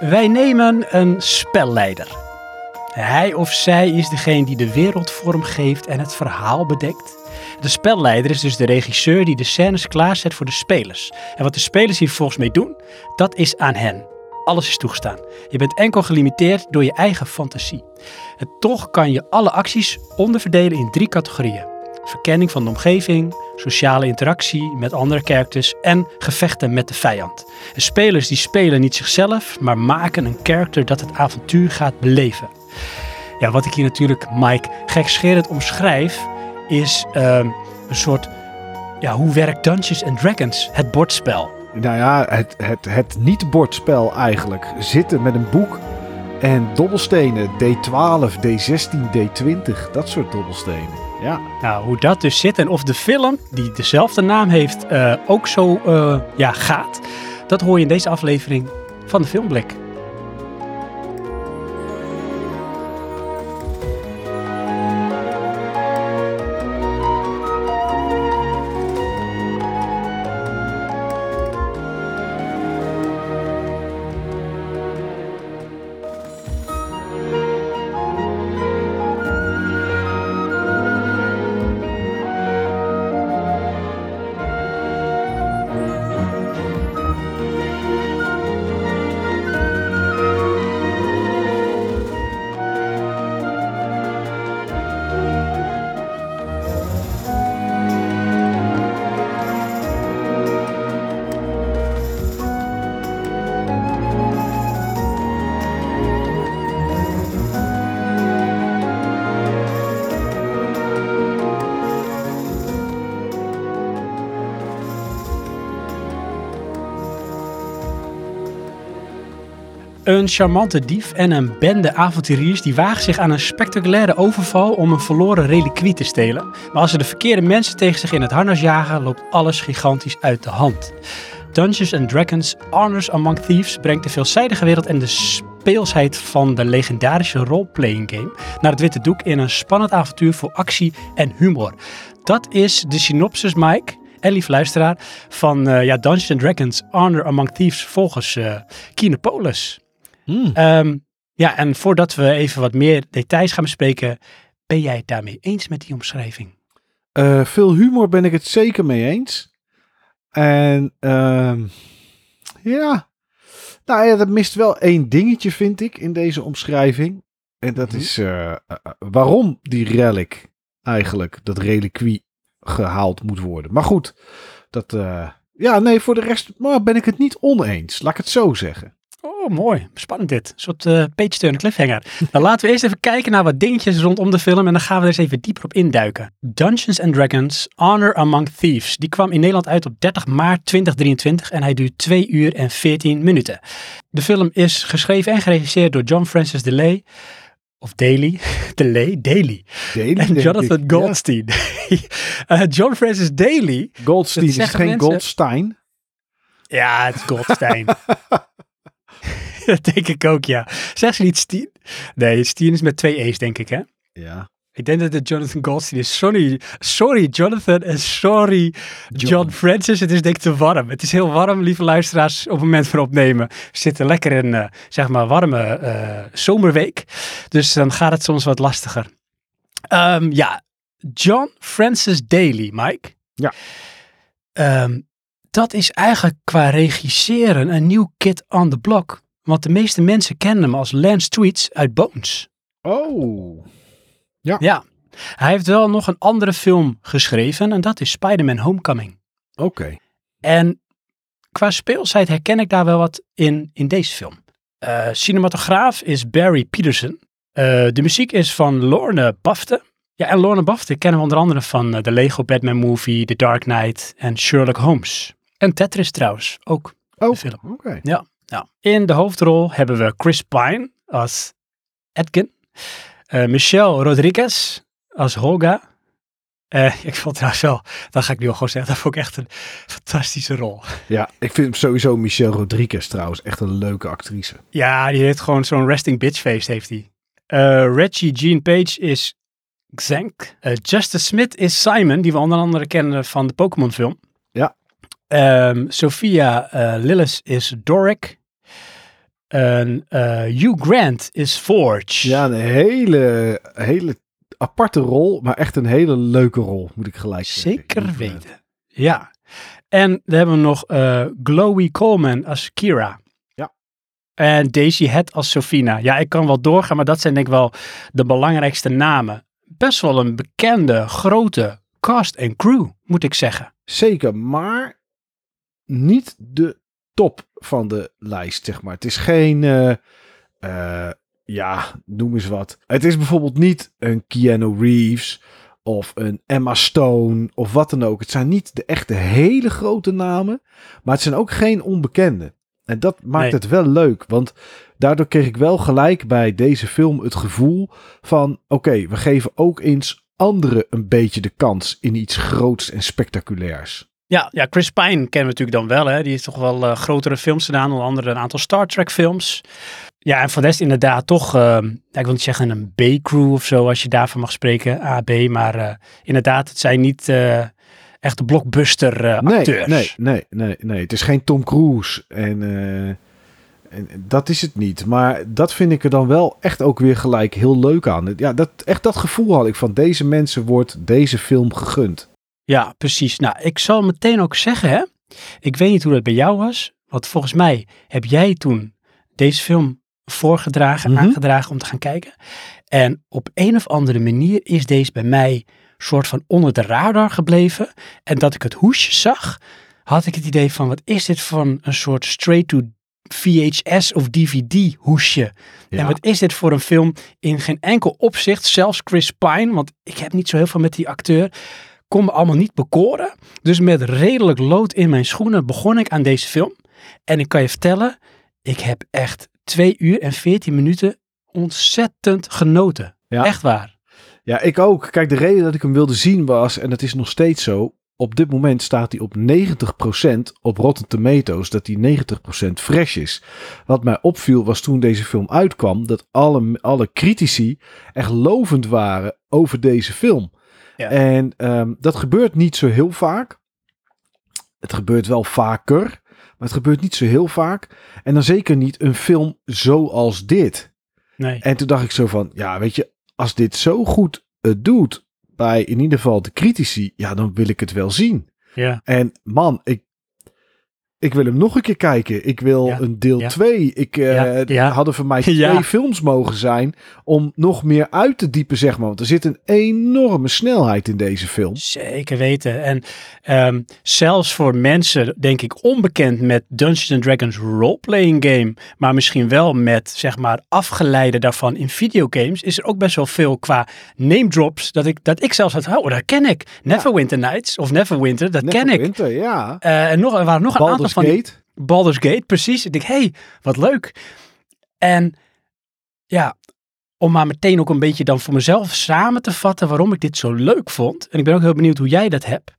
Wij nemen een spelleider. Hij of zij is degene die de wereld vormgeeft en het verhaal bedekt. De spelleider is dus de regisseur die de scènes klaarzet voor de spelers. En wat de spelers hier volgens mee doen, dat is aan hen. Alles is toegestaan. Je bent enkel gelimiteerd door je eigen fantasie. En toch kan je alle acties onderverdelen in drie categorieën. Verkenning van de omgeving, sociale interactie met andere characters en gevechten met de vijand. Spelers die spelen niet zichzelf, maar maken een character dat het avontuur gaat beleven. Ja, wat ik hier natuurlijk, Mike, gekscherend omschrijf, is ehm, een soort, ja, hoe werkt Dungeons and Dragons, het bordspel? Nou ja, het, het, het niet-bordspel eigenlijk. Zitten met een boek en dobbelstenen. D12, D16, D20. Dat soort dobbelstenen. Ja. Nou, hoe dat dus zit en of de film, die dezelfde naam heeft, eh, ook zo eh, ja, gaat, dat hoor je in deze aflevering van de Filmblik. Een charmante dief en een bende avonturiers die wagen zich aan een spectaculaire overval om een verloren reliquie te stelen. Maar als ze de verkeerde mensen tegen zich in het harnas jagen, loopt alles gigantisch uit de hand. Dungeons and Dragons Honors Among Thieves brengt de veelzijdige wereld en de speelsheid van de legendarische roleplaying game naar het witte doek in een spannend avontuur voor actie en humor. Dat is de synopsis, Mike en lief luisteraar, van eh, ja, Dungeons Dragons Honor Among Thieves volgens uh, Kinopolis. Hmm. Ehm, ja, en voordat we even wat meer details gaan bespreken, ben jij het daarmee eens met die omschrijving? Eh, veel humor ben ik het zeker mee eens. En ehm, ja, nou ja, dat mist wel één dingetje, vind ik, in deze omschrijving. En dat Mhm. is eh, eh, waarom die relic eigenlijk, dat reliquie, gehaald moet worden. Maar goed, dat, eh, ja, nee, voor de rest maar ben ik het niet oneens. Laat ik het zo zeggen. Oh, mooi. Spannend dit. Een soort uh, page turn cliffhanger. nou, laten we eerst even kijken naar wat dingetjes rondom de film en dan gaan we er eens even dieper op induiken. Dungeons and Dragons Honor Among Thieves. Die kwam in Nederland uit op 30 maart 2023 en hij duurt 2 uur en 14 minuten. De film is geschreven en geregisseerd door John Francis DeLay. Of Daly. DeLay? Daly. Daly, En Jonathan. Ja. Goldstein. Uh, John Francis Daly. Goldstein is geen mensen- Goldstein. Ja, het is Goldstein. dat denk ik ook, ja. Zeg ze niet Steen? Nee, Steen is met twee E's, denk ik, hè? Ja. Ik denk dat het Jonathan Goldstein is. Sorry, sorry Jonathan en sorry John. John. Francis. Het is denk ik te warm. Het is heel warm, lieve luisteraars, op het moment van opnemen. We zitten lekker in, eh, zeg maar, warme eh, zomerweek. Dus dan gaat het soms wat lastiger. Ehm, ja, John Francis Daly, Mike. Ja. Ehm, dat is eigenlijk qua regisseren een nieuw kid on the block. Want de meeste mensen kennen hem als Lance Tweets uit Bones. Oh. Ja. Hij heeft wel nog een andere film geschreven en dat is Spider-Man Homecoming. Oké. En qua speelsheid herken ik daar wel wat in, in deze film. Eh, cinematograaf is Barry Peterson. Eh, de muziek is van Lorne Bafte. Ja, en Lorne Bafte kennen we onder andere van eh, de Lego Batman Movie, The Dark Knight en Sherlock Holmes. En Tetris trouwens, ook Oh, oké. Ja. In de hoofdrol hebben we Chris Pine als Edkin. eh, Michelle Rodriguez als Holga. Eh, ik vond trouwens wel, dat ga ik nu al gewoon zeggen, dat vond ik echt een fantastische rol. Ja, ik vind sowieso Michelle Rodriguez trouwens echt een leuke actrice. Ja, die heeft gewoon zo'n resting bitch face, heeft hij. Eh, Reggie Jean Page is Xank. Eh, Justice Smith is Simon, die we onder andere kennen van de Pokémon film. Ehm, Sophia eh, Lillis is Doric. een eh, Hugh Grant is Forge. Ja, een hele, hele aparte rol, maar echt een hele leuke rol, moet ik gelijk zeggen. Zeker weten. Ja. En dan hebben we nog eh Chloe Coleman als Kira. Ja. En Daisy Head als Sophina. Ja, ik kan wel doorgaan, maar dat zijn denk ik wel de belangrijkste namen. Best wel een bekende, grote cast en crew, moet ik zeggen. Zeker, maar niet de top van de lijst, zeg maar. Het is geen, eh, eh, ja, noem eens wat. Het is bijvoorbeeld niet een Keanu Reeves of een Emma Stone of wat dan ook. Het zijn niet de echte hele grote namen, maar het zijn ook geen onbekende. En dat maakt Nee. het wel leuk, want daardoor kreeg ik wel gelijk bij deze film het gevoel van: oké, we geven ook eens anderen een beetje de kans in iets groots en spectaculairs. Ja, ja, Chris Pine kennen we natuurlijk dan wel. Hè? Die heeft toch wel eh, grotere films gedaan, onder andere een aantal Star Trek films. Ja, en voor de rest inderdaad toch, eh, ik wil niet zeggen een B-crew of zo, als je daarvan mag spreken, A, B. Maar eh, inderdaad, het zijn niet echte blockbuster Nee, acteurs. nee, nee, nee, nee. Het is geen Tom Cruise. En, en dat is het niet. Maar dat vind ik er dan wel echt ook weer gelijk heel leuk aan. Ja, dat, echt dat gevoel had ik van deze mensen wordt deze film gegund. Ja, precies. Nou, ik zal meteen ook zeggen, hè. Ik weet niet hoe dat bij jou was. Want volgens mij heb jij toen deze film voorgedragen, Mhm. aangedragen om te gaan kijken. En op een of andere manier is deze bij mij soort van onder de radar gebleven. En dat ik het hoesje zag, had ik het idee van, wat is dit van een soort straight to VHS of DVD hoesje? Ja. En wat is dit voor een film in geen enkel opzicht, zelfs Chris Pine, want ik heb niet zo heel veel met die acteur, kon me allemaal niet bekoren. Dus met redelijk lood in mijn schoenen begon ik aan deze film. En ik kan je vertellen, ik heb echt twee uur en veertien minuten ontzettend genoten. Ja. Echt waar. Ja, ik ook. Kijk, de reden dat ik hem wilde zien was, en dat is nog steeds zo. Op dit moment staat hij op 90% op Rotten Tomatoes, dat hij 90% fresh is. Wat mij opviel was toen deze film uitkwam, dat alle, alle critici echt lovend waren over deze film. Ja. En ehm, dat gebeurt niet zo heel vaak. Het gebeurt wel vaker, maar het gebeurt niet zo heel vaak. En dan zeker niet een film zoals dit. Nee. En toen dacht ik zo van, ja, weet je, als dit zo goed het doet bij in ieder geval de critici, ja, dan wil ik het wel zien. Ja. En man, ik, ik wil hem nog een keer kijken. Ik wil Ja, een deel ja. 2. Ik eh, Ja, hadden voor mij twee films mogen zijn om nog meer uit te diepen, zeg maar. Want er zit een enorme snelheid in deze film. Zeker weten. En ehm, zelfs voor mensen, denk ik, onbekend met Dungeons and Dragons roleplaying game, maar misschien wel met, zeg maar, afgeleide daarvan in videogames, is er ook best wel veel qua name drops, dat ik, dat ik zelfs had, oh, dat ken ik. Neverwinter Nights, of Neverwinter, dat ken ik. Winter, ja. Eh, en nog, er waren nog een aantal Baldur's van Gate. Baldur's Gate, precies. Ik denk, hé, hey, wat leuk. En ja, om maar meteen ook een beetje dan voor mezelf samen te vatten waarom ik dit zo leuk vond. En ik ben ook heel benieuwd hoe jij dat hebt.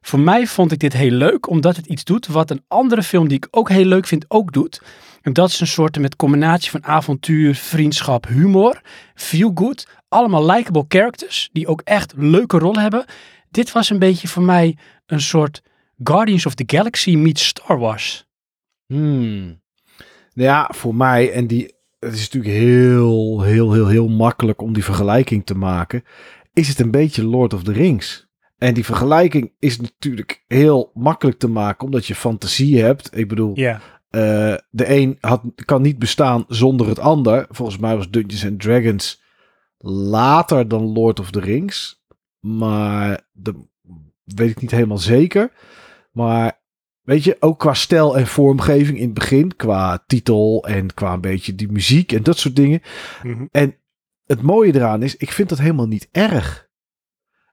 Voor mij vond ik dit heel leuk, omdat het iets doet wat een andere film die ik ook heel leuk vind ook doet. En dat is een soort met combinatie van avontuur, vriendschap, humor, feel good. Allemaal likable characters die ook echt leuke rollen hebben. Dit was een beetje voor mij een soort Guardians of the Galaxy meets Star Wars. Hmm. Ja, voor mij, en die, het is natuurlijk heel, heel, heel, heel makkelijk om die vergelijking te maken, is het een beetje Lord of the Rings. En die vergelijking is natuurlijk heel makkelijk te maken, omdat je fantasie hebt. Ik bedoel, eh, de een had, kan niet bestaan zonder het ander. Volgens mij was Dungeons and Dragons later dan Lord of the Rings. Maar dat weet ik niet helemaal zeker. Maar weet je, ook qua stijl en vormgeving in het begin. Qua titel en qua een beetje die muziek en dat soort dingen. Mhm. En het mooie eraan is, ik vind dat helemaal niet erg.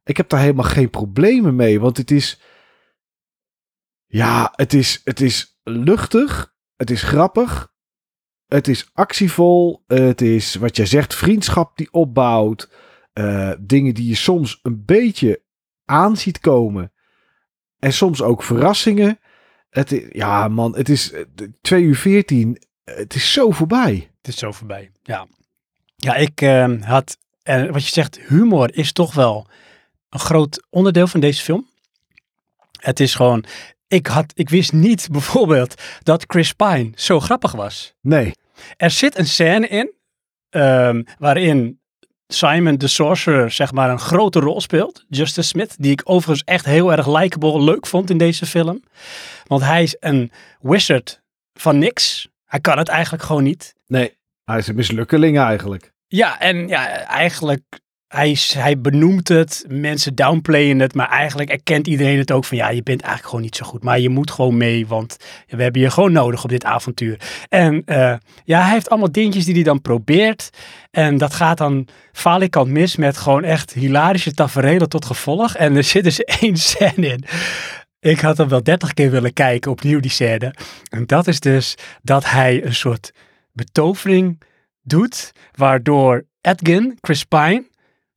Ik heb daar helemaal geen problemen mee. Want het is... Ja, het is, het is luchtig. Het is grappig. Het is actievol. Het is, wat jij zegt, vriendschap die opbouwt. Eh, dingen die je soms een beetje aan ziet komen. En soms ook verrassingen. Het, i- ja, man, het is eh, 2 uur 14. Het is zo voorbij. het is zo voorbij. Ja, ja ik eh, had, en wat je zegt, humor is toch wel een groot onderdeel van deze film. Het is gewoon, ik, had, ik wist niet bijvoorbeeld dat Chris Pine zo grappig was. Nee. Er zit een scène in ehm, waarin Simon the Sorcerer zeg maar een grote rol speelt. Justice Smith, die ik overigens echt heel erg likable leuk vond in deze film. Want hij is een wizard van niks. Hij kan het eigenlijk gewoon niet. Nee, hij is een mislukkeling eigenlijk. Ja, en ja, eigenlijk, hij, hij benoemt het, mensen downplayen het, maar eigenlijk erkent iedereen het ook van, ja, je bent eigenlijk gewoon niet zo goed, maar je moet gewoon mee, want we hebben je gewoon nodig op dit avontuur. En eh, ja, hij heeft allemaal dingetjes die hij dan probeert en dat gaat dan falikant mis met gewoon echt hilarische tafereelen tot gevolg. En er zit dus één scène in. Ik had hem wel dertig keer willen kijken, opnieuw die scène. En dat is dus dat hij een soort betovering doet, waardoor Edgin, Chris Pine,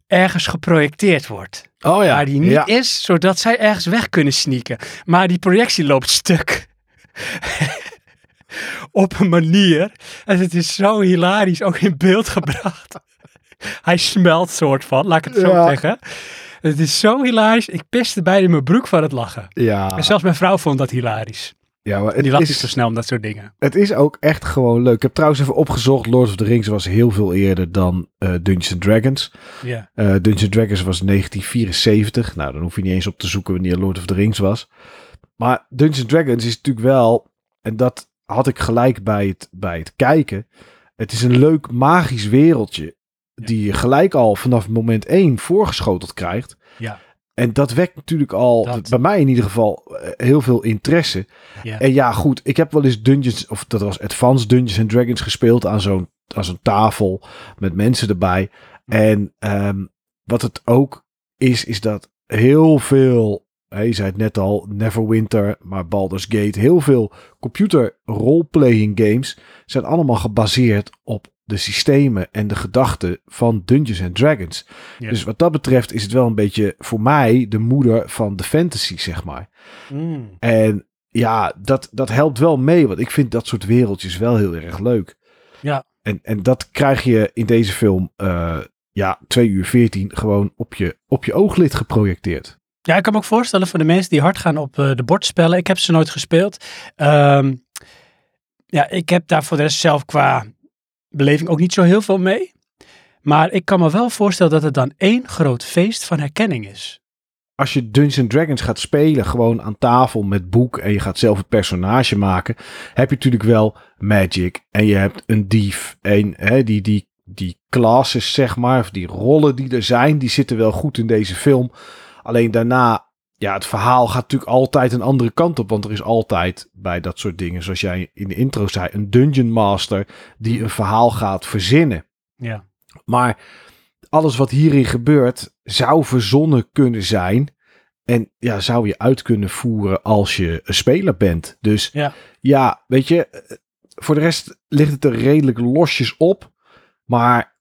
ergens geprojecteerd wordt. Oh ja. Waar die niet ja. is, zodat zij ergens weg kunnen sneaken. Maar die projectie loopt stuk. Op een manier. En het is zo hilarisch ook in beeld gebracht. Hij smelt soort van, laat ik het zo Ja. zeggen. Het is zo hilarisch. Ik piste bijna in mijn broek van het lachen. Ja, En zelfs mijn vrouw vond dat hilarisch. Ja maar Die lacht is, zo snel om dat soort dingen. het is ook echt gewoon leuk. Ik heb trouwens even opgezocht. Lord of the Rings was heel veel eerder dan eh, Dungeons and Dragons. Ja. Eh, Dungeons and Dragons was 1974. Nou, dan hoef je niet eens op te zoeken wanneer Lord of the Rings was. Maar Dungeons and Dragons is natuurlijk wel, en dat had ik gelijk bij het, bij het kijken. Het is een leuk magisch wereldje. Die je gelijk al vanaf moment 1 voorgeschoteld krijgt. Ja. En dat wekt natuurlijk al, Dat. bij mij in ieder geval, eh, heel veel interesse. En ja, goed, ik heb wel eens Dungeons, of dat was Advanced Dungeons and Dragons gespeeld aan zo'n aan zo'n tafel met mensen erbij. En ehm, wat het ook is, is dat heel veel, hè, je zei het net al, Neverwinter, maar Baldur's Gate, heel veel computer roleplaying games zijn allemaal gebaseerd op de systemen en de gedachten van Dungeons and Dragons. Dus wat dat betreft is het wel een beetje voor mij de moeder van de fantasy, zeg maar. Mm. En ja, dat, dat helpt wel mee, want ik vind dat soort wereldjes wel heel erg leuk. Ja. En, en dat krijg je in deze film, eh, ja, 2 uur 14 gewoon op je, op je ooglid geprojecteerd. Ja, ik kan me ook voorstellen voor de mensen die hard gaan op eh, de bordspellen. Ik heb ze nooit gespeeld. Ehm, ja, ik heb daar voor de rest zelf qua beleving ook niet zo heel veel mee. Maar ik kan me wel voorstellen dat het dan één groot feest van herkenning is. Als je Dungeons Dragons gaat spelen, gewoon aan tafel met boek en je gaat zelf het personage maken, heb je natuurlijk wel magic en je hebt een dief en hè, die, die, die classes, zeg maar, of die rollen die er zijn, die zitten wel goed in deze film. Alleen daarna, ja, het verhaal gaat natuurlijk altijd een andere kant op, want er is altijd bij dat soort dingen, zoals jij in de intro zei, een dungeon master die een verhaal gaat verzinnen. Ja. Maar alles wat hierin gebeurt zou verzonnen kunnen zijn. En ja, zou je uit kunnen voeren als je een speler bent. Dus Ja. ja, weet je, eh, voor de rest ligt het er redelijk losjes op. Maar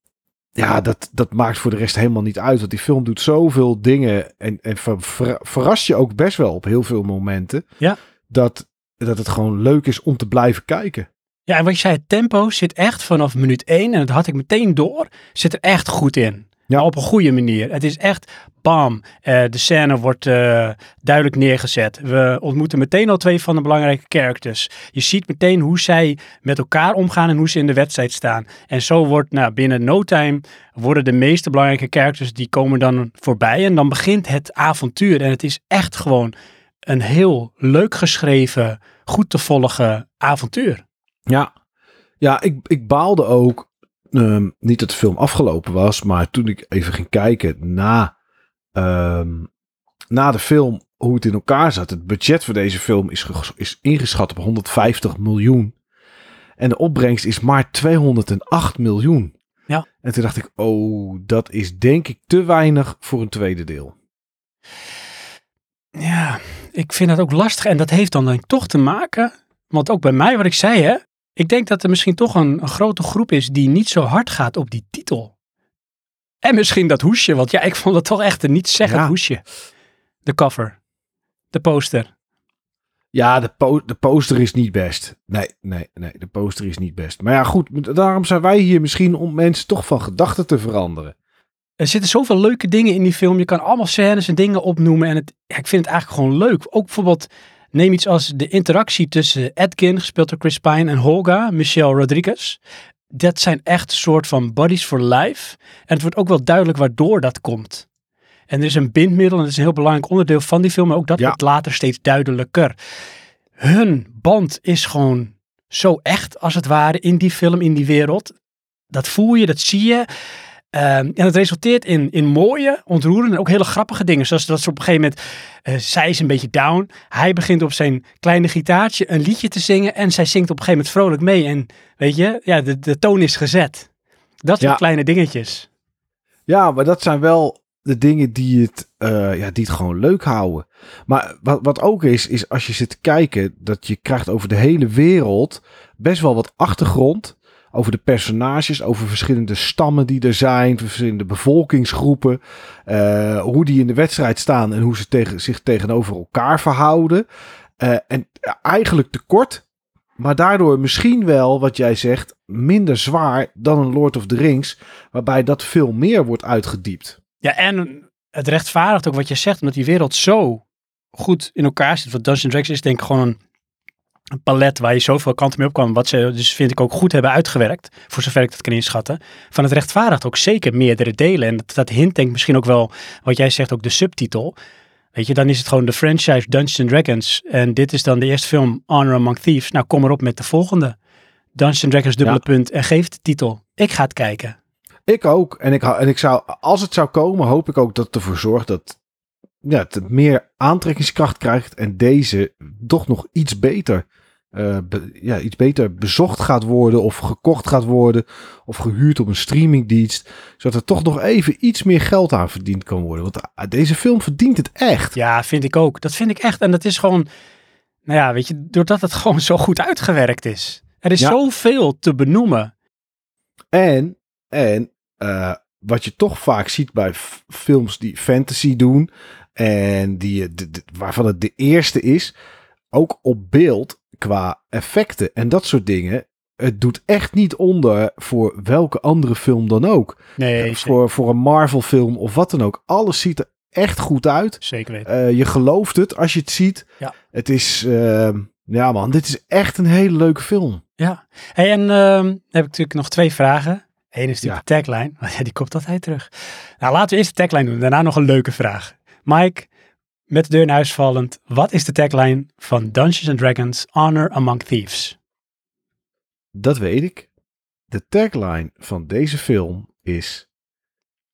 ja, dat, dat maakt voor de rest helemaal niet uit. Want die film doet zoveel dingen en, en ver- ver- verrast je ook best wel op heel veel momenten. Ja. Dat, dat het gewoon leuk is om te blijven kijken. Ja, en wat je zei, het tempo zit echt vanaf minuut 1, en dat had ik meteen door, zit er echt goed in. Ja. Op een goede manier. Het is echt bam. Eh, de scène wordt eh, duidelijk neergezet. We ontmoeten meteen al twee van de belangrijke characters. Je ziet meteen hoe zij met elkaar omgaan en hoe ze in de wedstrijd staan. En zo wordt nou, binnen no time worden de meeste belangrijke characters die komen dan voorbij. En dan begint het avontuur. En het is echt gewoon een heel leuk geschreven, goed te volgen avontuur. Ja, ja ik, ik baalde ook. Ehm, niet dat de film afgelopen was, maar toen ik even ging kijken na, ehm, na de film hoe het in elkaar zat. Het budget voor deze film is, is ingeschat op 150 miljoen. En de opbrengst is maar 208 miljoen. Ja. En toen dacht ik, oh, dat is denk ik te weinig voor een tweede deel. Ja, ik vind dat ook lastig. En dat heeft dan, dan toch te maken, want ook bij mij, wat ik zei, hè. Ik denk dat er misschien toch een, een grote groep is die niet zo hard gaat op die titel. En misschien dat hoesje, want ja, ik vond het toch echt een niet zeggend Ja. hoesje. De cover. De poster. Ja, de, po- de poster is niet best. Nee, nee, nee, de poster is niet best. Maar ja, goed, daarom zijn wij hier misschien om mensen toch van gedachten te veranderen. Er zitten zoveel leuke dingen in die film. Je kan allemaal scènes en dingen opnoemen. En het, ja, ik vind het eigenlijk gewoon leuk. Ook bijvoorbeeld Neem iets als de interactie tussen Edkin, gespeeld door Chris Pine, en Holga, Michelle Rodriguez. Dat zijn echt een soort van buddies for life. En het wordt ook wel duidelijk waardoor dat komt. En er is een bindmiddel en dat is een heel belangrijk onderdeel van die film. Maar ook dat Ja. wordt later steeds duidelijker. Hun band is gewoon zo echt, als het ware, in die film, in die wereld. Dat voel je, dat zie je. Ehm, en het resulteert in, in mooie, ontroerende en ook hele grappige dingen. Zoals dat ze op een gegeven moment, eh, zij is een beetje down. Hij begint op zijn kleine gitaartje een liedje te zingen. En zij zingt op een gegeven moment vrolijk mee. En weet je, ja, de, de toon is gezet. Dat Ja. kleine dingetjes. Ja, maar dat zijn wel de dingen die het, eh, ja, die het gewoon leuk houden. Maar wat, wat ook is, is als je zit te kijken, dat je krijgt over de hele wereld best wel wat achtergrond. Over de personages, over verschillende stammen die er zijn, verschillende bevolkingsgroepen. eh, hoe die in de wedstrijd staan en hoe ze tegen, zich tegenover elkaar verhouden. Eh, en eigenlijk te kort, maar daardoor misschien wel, wat jij zegt, minder zwaar dan een Lord of the Rings. Waarbij dat veel meer wordt uitgediept. Ja, en het rechtvaardigt ook wat je zegt, omdat die wereld zo goed in elkaar zit. Want Dungeons Dragons is denk ik gewoon een, een palet waar je zoveel kanten mee op kan. Wat ze dus vind ik ook goed hebben uitgewerkt, voor zover ik dat kan inschatten. Van het rechtvaardigt ook zeker meerdere delen. En dat, dat hint denk ik misschien ook wel, wat jij zegt, ook de subtitel. Weet je, dan is het gewoon de franchise Dungeons Dragons. En dit is dan de eerste film Honor Among Thieves. Nou, kom erop met de volgende. Dungeons Dragons dubbele Ja. punt en geef de titel. Ik ga het kijken. Ik ook. En ik, en ik zou, als het zou komen, hoop ik ook dat het ervoor zorgt dat ja, het meer aantrekkingskracht krijgt. En deze toch nog iets beter, eh, be- ja, iets beter bezocht gaat worden. Of gekocht gaat worden. Of gehuurd op een streamingdienst. Zodat er toch nog even iets meer geld aan verdiend kan worden. Want ah, deze film verdient het echt. Ja, vind ik ook. Dat vind ik echt. En dat is gewoon, nou ja, weet je, doordat het gewoon zo goed uitgewerkt is. Er is Ja. zoveel te benoemen. En, en eh, wat je toch vaak ziet bij films die fantasy doen. En die, de, de- waarvan het de eerste is. Ook op beeld qua effecten en dat soort dingen. Het doet echt niet onder voor welke andere film dan ook. Nee, Eh, voor, voor een Marvel film of wat dan ook. Alles ziet er echt goed uit. zeker weten. Eh, je gelooft het als je het ziet. Ja. Het is, eh, ja man, dit is echt een hele leuke film. Ja. Hey, en ehm, dan heb ik natuurlijk nog twee vragen. Eén is natuurlijk Ja. de tagline. Want ja, die komt altijd terug. Nou, laten we eerst de tagline doen. Daarna nog een leuke vraag. Mike, met de deur in huis vallend. Wat is de tagline van Dungeons and Dragons Honor Among Thieves? Dat weet ik. De tagline van deze film is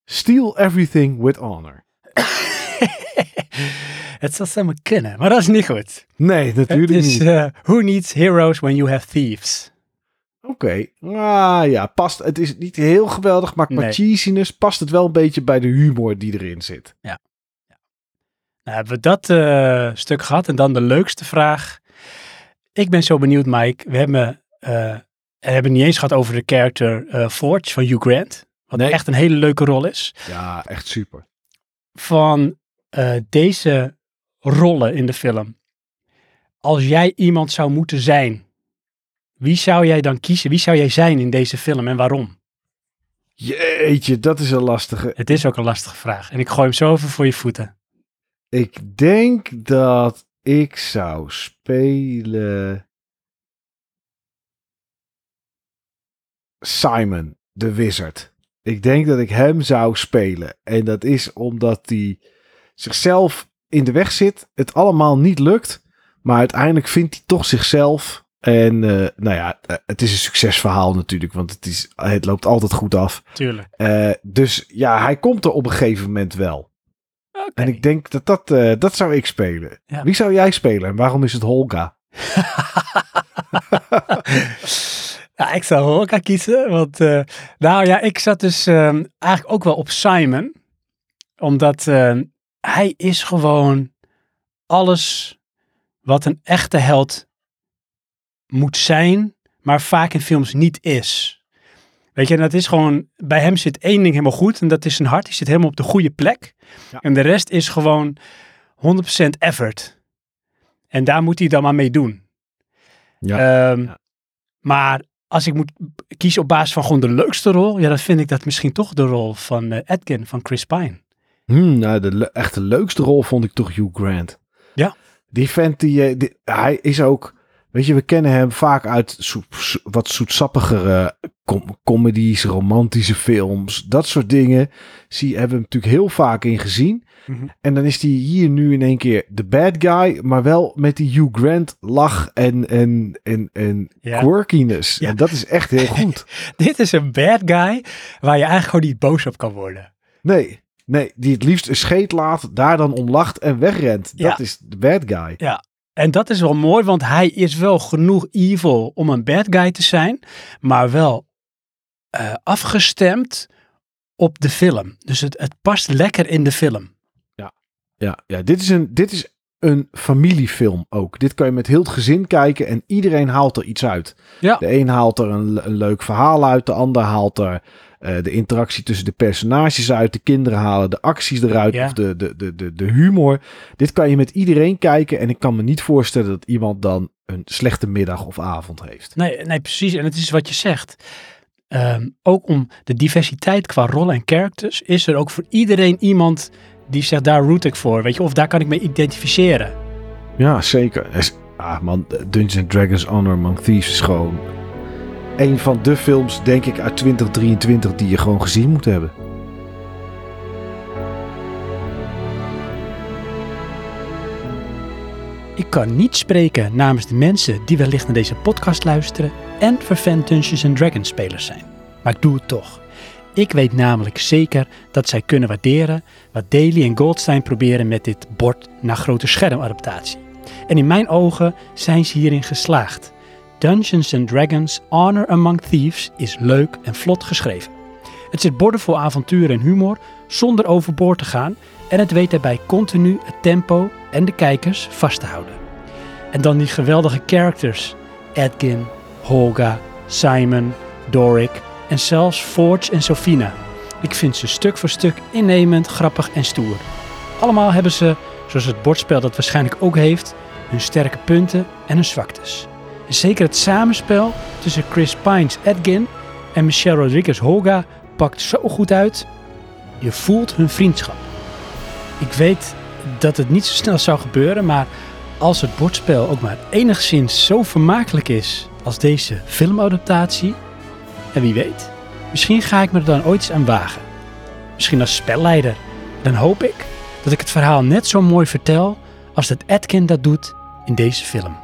Steal everything with honor. het zou zomaar kunnen, maar dat is niet goed. Nee, Het natuurlijk is niet. eh, Who Needs Heroes When You Have Thieves? Oké. Ah ja, past. Het is niet heel geweldig, maar qua Nee. cheesiness past het wel een beetje bij de humor die erin zit. Nou, hebben we dat eh, stuk gehad. En dan de leukste vraag. Ik ben zo benieuwd, Mike. We hebben, en we hebben het niet eens gehad over de character eh, Forge van Hugh Grant. Wat Nee. echt een hele leuke rol is. Ja, echt super. Van deze rollen in de film. Als jij iemand zou moeten zijn. Wie zou jij dan kiezen? Wie zou jij zijn in deze film en waarom? Jeetje, dat is een lastige. Het is ook een lastige vraag. En ik gooi hem zo even voor je voeten. Ik denk dat ik zou spelen. Simon, de wizard. Ik denk dat ik hem zou spelen. En dat is omdat hij zichzelf in de weg zit. Het allemaal niet lukt. Maar uiteindelijk vindt hij toch zichzelf. En eh, nou ja, eh, het is een succesverhaal natuurlijk. Want het, is, het loopt altijd goed af. Tuurlijk. Eh, dus ja, hij komt er op een gegeven moment wel. En ik denk dat dat, eh, dat zou ik spelen. Ja. Wie zou jij spelen en waarom is het Holga? ja, ik zou Holka kiezen, want eh, nou ja, ik zat dus ehm, eigenlijk ook wel op Simon, omdat ehm, hij is gewoon alles wat een echte held moet zijn, maar vaak in films niet is. Weet je, en dat is gewoon, bij hem zit één ding helemaal goed en dat is zijn hart. Die zit helemaal op de goede plek. Ja. En de rest is gewoon 100% effort. En daar moet hij dan maar mee doen. Ja. Ehm, Ja. Maar als ik moet kiezen op basis van gewoon de leukste rol, ja, dan vind ik dat misschien toch de rol van eh, Edkin van Chris Pine. Hmm, nou, de le- echt de leukste rol vond ik toch Hugh Grant. Ja. Die vent, die, eh, die- hij is ook... Weet je, we kennen hem vaak uit wat zoetsappigere com- comedies, romantische films. Dat soort dingen zie, hebben we hem natuurlijk heel vaak in gezien. Mhm. En dan is hij hier nu in één keer de bad guy, maar wel met die Hugh Grant lach en, en, en, en Ja. quirkiness. Ja. En dat is echt heel goed. Dit is een bad guy waar je eigenlijk gewoon niet boos op kan worden. Nee, nee, die het liefst een scheet laat, daar dan om lacht en wegrent. Ja. Dat is de bad guy. En dat is wel mooi, want hij is wel genoeg evil om een bad guy te zijn, maar wel eh, afgestemd op de film. Dus het, het past lekker in de film. Ja, ja dit, is een, dit is een familiefilm ook. Dit kan je met heel het gezin kijken en iedereen haalt er iets uit. Ja. De een haalt er een, een leuk verhaal uit, de ander haalt er eh, de interactie tussen de personages uit, de kinderen halen de acties eruit Ja. of de, de, de, de, de humor. Dit kan je met iedereen kijken en ik kan me niet voorstellen dat iemand dan een slechte middag of avond heeft. Nee, nee, precies. En het is wat je zegt. Ehm, ook om de diversiteit qua rollen en characters is er ook voor iedereen iemand die zegt daar root ik voor, weet je, of daar kan ik me identificeren. Ja, zeker. Er Ah man, Dungeons and Dragons Honor Among Thieves is gewoon een van de films, denk ik, uit 2023 die je gewoon gezien moet hebben. Ik kan niet spreken namens de mensen die wellicht naar deze podcast luisteren en vervent Dungeons and Dragons spelers zijn. Maar ik doe het toch. Ik weet namelijk zeker dat zij kunnen waarderen wat Daly en Goldstein proberen met dit bord naar grote schermadaptatie. En in mijn ogen zijn ze hierin geslaagd. Dungeons and Dragons Honor Among Thieves is leuk en vlot geschreven. Het zit bordevol avontuur en humor zonder overboord te gaan en het weet daarbij continu het tempo en de kijkers vast te houden. En dan die geweldige characters: Edgin, Holga, Simon, Doric en zelfs Forge en Sofina. Ik vind ze stuk voor stuk innemend, grappig en stoer. Allemaal hebben ze, zoals het bordspel dat waarschijnlijk ook heeft, hun sterke punten en hun zwaktes. En zeker het samenspel tussen Chris Pines Edgin en Michelle Rodriguez Holga pakt zo goed uit. Je voelt hun vriendschap. Ik weet dat het niet zo snel zou gebeuren, maar als het bordspel ook maar enigszins zo vermakelijk is als deze filmadaptatie, en wie weet, misschien ga ik me er dan ooit eens aan wagen. Misschien als spelleider. Dan hoop ik dat ik het verhaal net zo mooi vertel als dat Atkin dat doet in deze film.